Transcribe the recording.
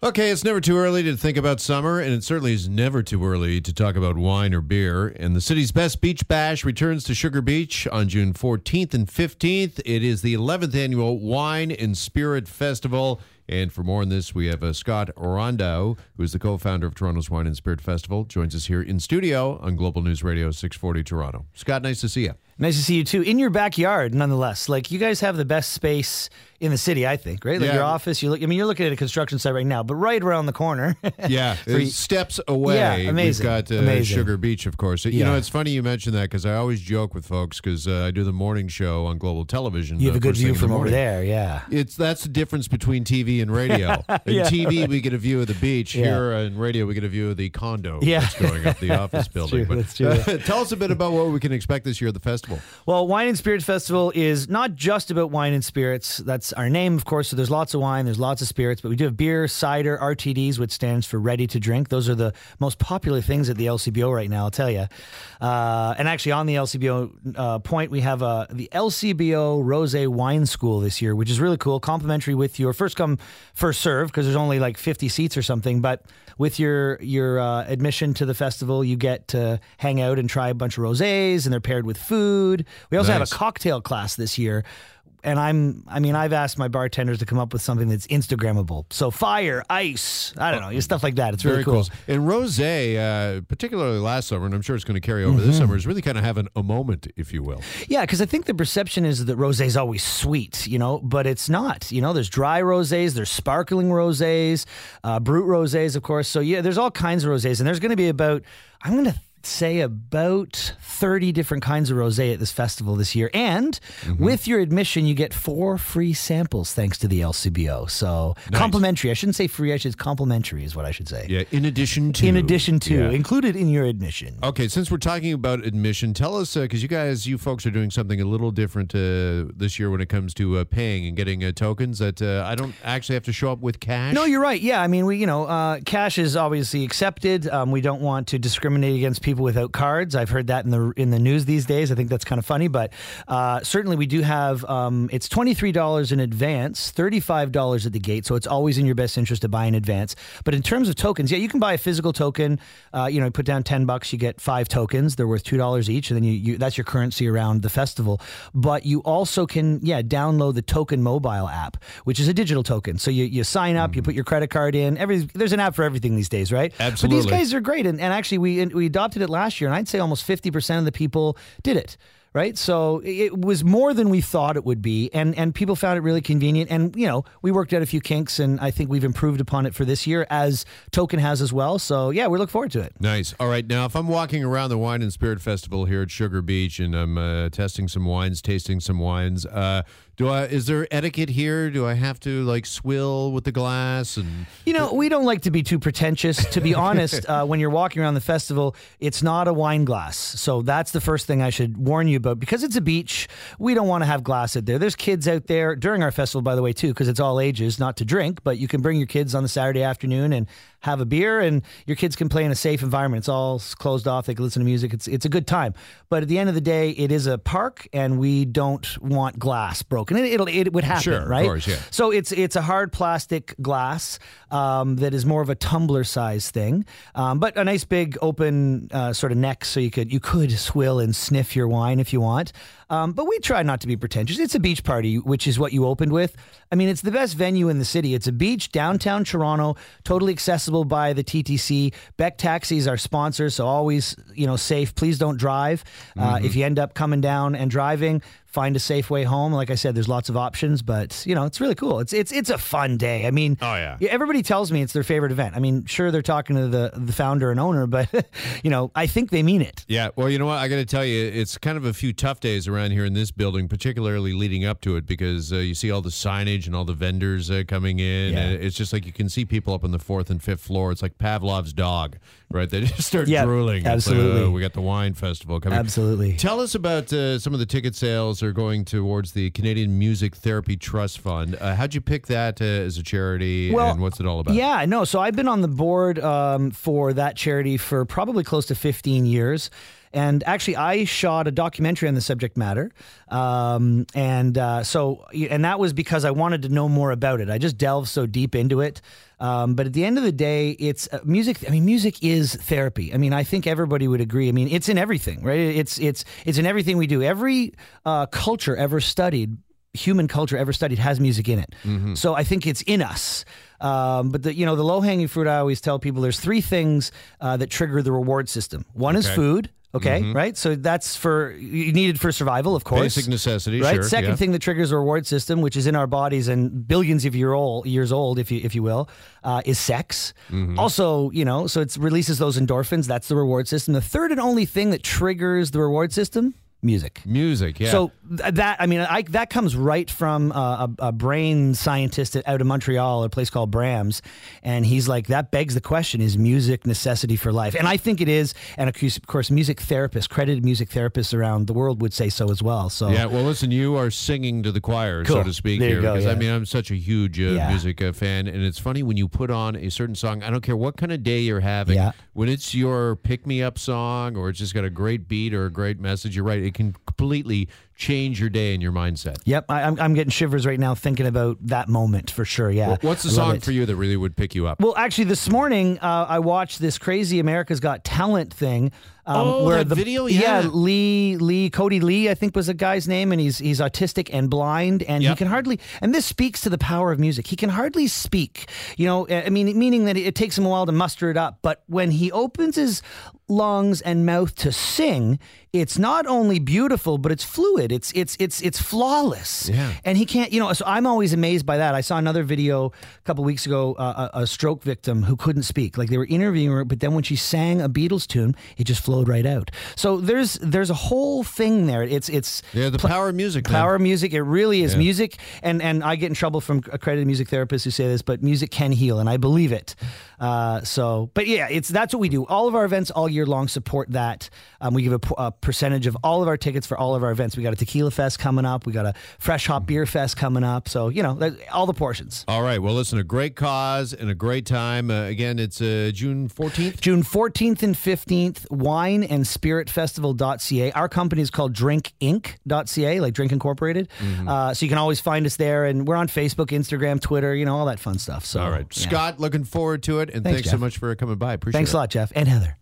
Okay, it's never too early to think about summer, and it certainly is never too early to talk about wine or beer. And the city's best beach bash returns to Sugar Beach on June 14th and 15th. It is the 11th annual Wine and Spirit Festival. And for more on this, we have uh, Scott Rondeau, who is the co-founder of Toronto's Wine and Spirit Festival, joins us here in studio on Global News Radio 640 Toronto. Scott, nice to see you. Nice to see you too. In your backyard, nonetheless. Like you guys have the best space in the city, I think, right? Like Yeah. your office. You look. I mean, you're looking at a construction site right now, but right around the corner. Yeah, For- steps away. Yeah, amazing. We've got uh, Amazing. Sugar Beach, of course. You Yeah. know, it's funny you mentioned that because I always joke with folks because uh, I do the morning show on Global Television. you have uh, a good view from over there. Yeah. It's that's the difference between TV and radio. In Yeah. TV, we get a view of the beach. Yeah. Here in radio, we get a view of the condo Yeah. that's going up the office building. true, true. uh, tell us a bit about what we can expect this year at the festival. Well, Wine and Spirits Festival is not just about wine and spirits. That's our name, of course. So there's lots of wine, there's lots of spirits, but we do have beer, cider, RTDs, which stands for ready to drink. Those are the most popular things at the LCBO right now, I'll tell you. Uh, and actually, on the LCBO uh, point, we have uh, the LCBO Rose Wine School this year, which is really cool, complimentary with your first come, first serve, because there's only like 50 seats or something. But with your your uh, admission to the festival, you get to hang out and try a bunch of rosés, and they're paired with food. We also have a cocktail class this year. And I'm, I mean, I've asked my bartenders to come up with something that's Instagrammable. So fire, ice, I don't know, stuff like that. It's really Very cool. cool. And rose, uh, particularly last summer, and I'm sure it's going to carry over this Mm-hmm. summer, is really kind of having a moment, if you will. Yeah, because I think the perception is that rosé is always sweet, you know, but it's not. You know, there's dry rosés, there's sparkling rosés, uh, brut rosés, of course. So yeah, there's all kinds of rosés, and there's going to be about I'm going to say about 30 different kinds of rosé at this festival this year and with your admission you get four free samples thanks to the LCBO so complimentary I shouldn't say free I should say complimentary is what I should say Yeah, in addition to. in addition to Yeah. included in your admission Okay, since we're talking about admission, tell us because you guys, you folks, are doing something a little different uh, this year when it comes to uh, paying and getting uh, tokens. That uh, I don't actually have to show up with cash. No, you're right. Yeah, I mean, we, you know, uh, cash is obviously accepted. Um, we don't want to discriminate against people without cards. I've heard that in the in the news these days. I think that's kind of funny, but uh, certainly we do have. Um, it's twenty three dollars in advance, thirty five dollars at the gate. So it's always in your best interest to buy in advance. But in terms of tokens, yeah, you can buy a physical token. Uh, you know, you put down ten bucks, you get five tokens. They're worth two dollars each, and then you, you that's your currency around the festival. But you also can, yeah, download the Token mobile app, which is a digital token. So you, you sign up, you put your credit card in. Every there's an app for everything these days, right? Absolutely. But these guys are great, and, and actually we we adopted it last year, and I'd say almost fifty percent of the people did it. Right, so it was more than we thought it would be, and and people found it really convenient. And you know, we worked out a few kinks, and I think we've improved upon it for this year, as Token has as well. So yeah, we look forward to it. Nice. All right. Now, if I'm walking around the Wine and Spirit Festival here at Sugar Beach and I'm uh, testing some wines, tasting some wines, uh, do I? Is there etiquette here? Do I have to like swill with the glass and? You know, we don't like to be too pretentious. To be honest, uh, when you're walking around the festival, it's not a wine glass. So that's the first thing I should warn you about. Because it's a beach, we don't want to have glass out there. There's kids out there during our festival, by the way, too, because it's all ages, not to drink, but you can bring your kids on the Saturday afternoon and have a beer, and your kids can play in a safe environment. It's all closed off. They can listen to music. It's it's a good time. But at the end of the day, it is a park, and we don't want glass broken. It, it'll it would happen, Sure, of right? course, yeah. So it's it's a hard plastic glass um, that is more of a tumbler size thing, um, but a nice big open uh, sort of neck, so you could you could swill and sniff your wine if you want. Um, but we try not to be pretentious. It's a beach party, which is what you opened with. I mean, it's the best venue in the city. It's a beach downtown Toronto, totally accessible by the TTC. Beck Taxi is our sponsor, so always you know safe. Please don't drive. Uh, if you end up coming down and driving, find a safe way home. Like I said, there's lots of options, but you know it's really cool. It's it's it's a fun day. I mean, Oh, yeah. everybody tells me it's their favorite event. I mean, sure they're talking to the the founder and owner, but you know I think they mean it. Yeah, well, you know what? I got to tell you, it's kind of a few tough days around here in this building, particularly leading up to it, because uh, you see all the signage and all the vendors uh, coming in. Yeah. And it's just like you can see people up on the fourth and fifth floor. It's like Pavlov's dog, right? They just start Yeah, drooling. It's like, absolutely. oh, we got the wine festival coming. Absolutely. Tell us about uh, some of the ticket sales are going towards the Canadian Music Therapy Trust Fund. Uh, how'd you pick that uh, as a charity, Well, and what's it all about? Yeah, no. So I've been on the board um, for that charity for probably close to 15 years. And actually, I shot a documentary on the subject matter, um, and uh, so and that was because I wanted to know more about it. I just delved so deep into it. Um, but at the end of the day, it's uh, music. I mean, music is therapy. I mean, I think everybody would agree. I mean, it's in everything, right? It's it's it's in everything we do. Every uh, culture ever studied, human culture ever studied, has music in it. Mm-hmm. So I think it's in us. Um, but the you know the low hanging fruit, I always tell people there's three things uh, that trigger the reward system. One is food. Okay, right. So that's for you needed for survival, of course. Basic necessity, right? sure, Second yeah. thing that triggers the reward system, which is in our bodies and billions of year old years old, if you if you will, uh, is sex. Mm-hmm. Also, you know, so it releases those endorphins. That's the reward system. The third and only thing that triggers the reward system, music. Music, yeah. So th- that I mean, I, that comes right from uh, a, a brain scientist out of Montreal, a place called BRAMS, and he's like, that begs the question: Is music necessity for life? And I think it is. And of course, music therapists, credited music therapists around the world would say so as well. So Yeah, well, listen, you are singing to the choir, so to speak, There here. go, because I mean, I'm such a huge uh, Yeah. music uh, fan, and it's funny when you put on a certain song. I don't care what kind of day you're having. Yeah. When it's your pick me up song, or it's just got a great beat or a great message, you're right. It can completely change your day and your mindset. Yep, I, I'm, I'm getting shivers right now thinking about that moment for sure. Yeah. What's the I song for you that really would pick you up? Well, actually, this morning uh, I watched this crazy America's Got Talent thing. Um, Oh, where the video? Yeah. Lee Lee Kodi Lee, I think was the guy's name, and he's he's autistic and blind, and he can hardly. And this speaks to the power of music. He can hardly speak. You know, I mean, meaning that it takes him a while to muster it up. But when he opens his lungs and mouth to sing, it's not only beautiful, but it's fluid. It's it's it's it's flawless. Yeah. And he can't, you know, so I'm always amazed by that. I saw another video a couple weeks ago, uh, a, a stroke victim who couldn't speak. Like they were interviewing her, but then when she sang a Beatles tune, it just flowed right out. So there's there's a whole thing there. It's it's Yeah, the power of music. power of music. It really is Yeah. music. And and I get in trouble from accredited music therapists who say this, but music can heal, and I believe it. Uh, so, but yeah, it's that's what we do. All of our events all year long support that. Um, we give a, a percentage of all of our tickets for all of our events. We got a tequila fest coming up. We got a fresh hop beer fest coming up. So you know, all the portions. All right. Well, listen, a great cause and a great time. Uh, again, it's uh, June 14th. June 14th and 15th, wine and spirit festival.ca. Our company is called Drink drinkinc.ca, like Drink Incorporated. Mm-hmm. Uh, so you can always find us there. And we're on Facebook, Instagram, Twitter, you know, all that fun stuff. So, All right. yeah. Scott, looking forward to it. And Thanks, thanks, so much for coming by. Appreciate Thanks it. Thanks a lot, Jeff. And Heather.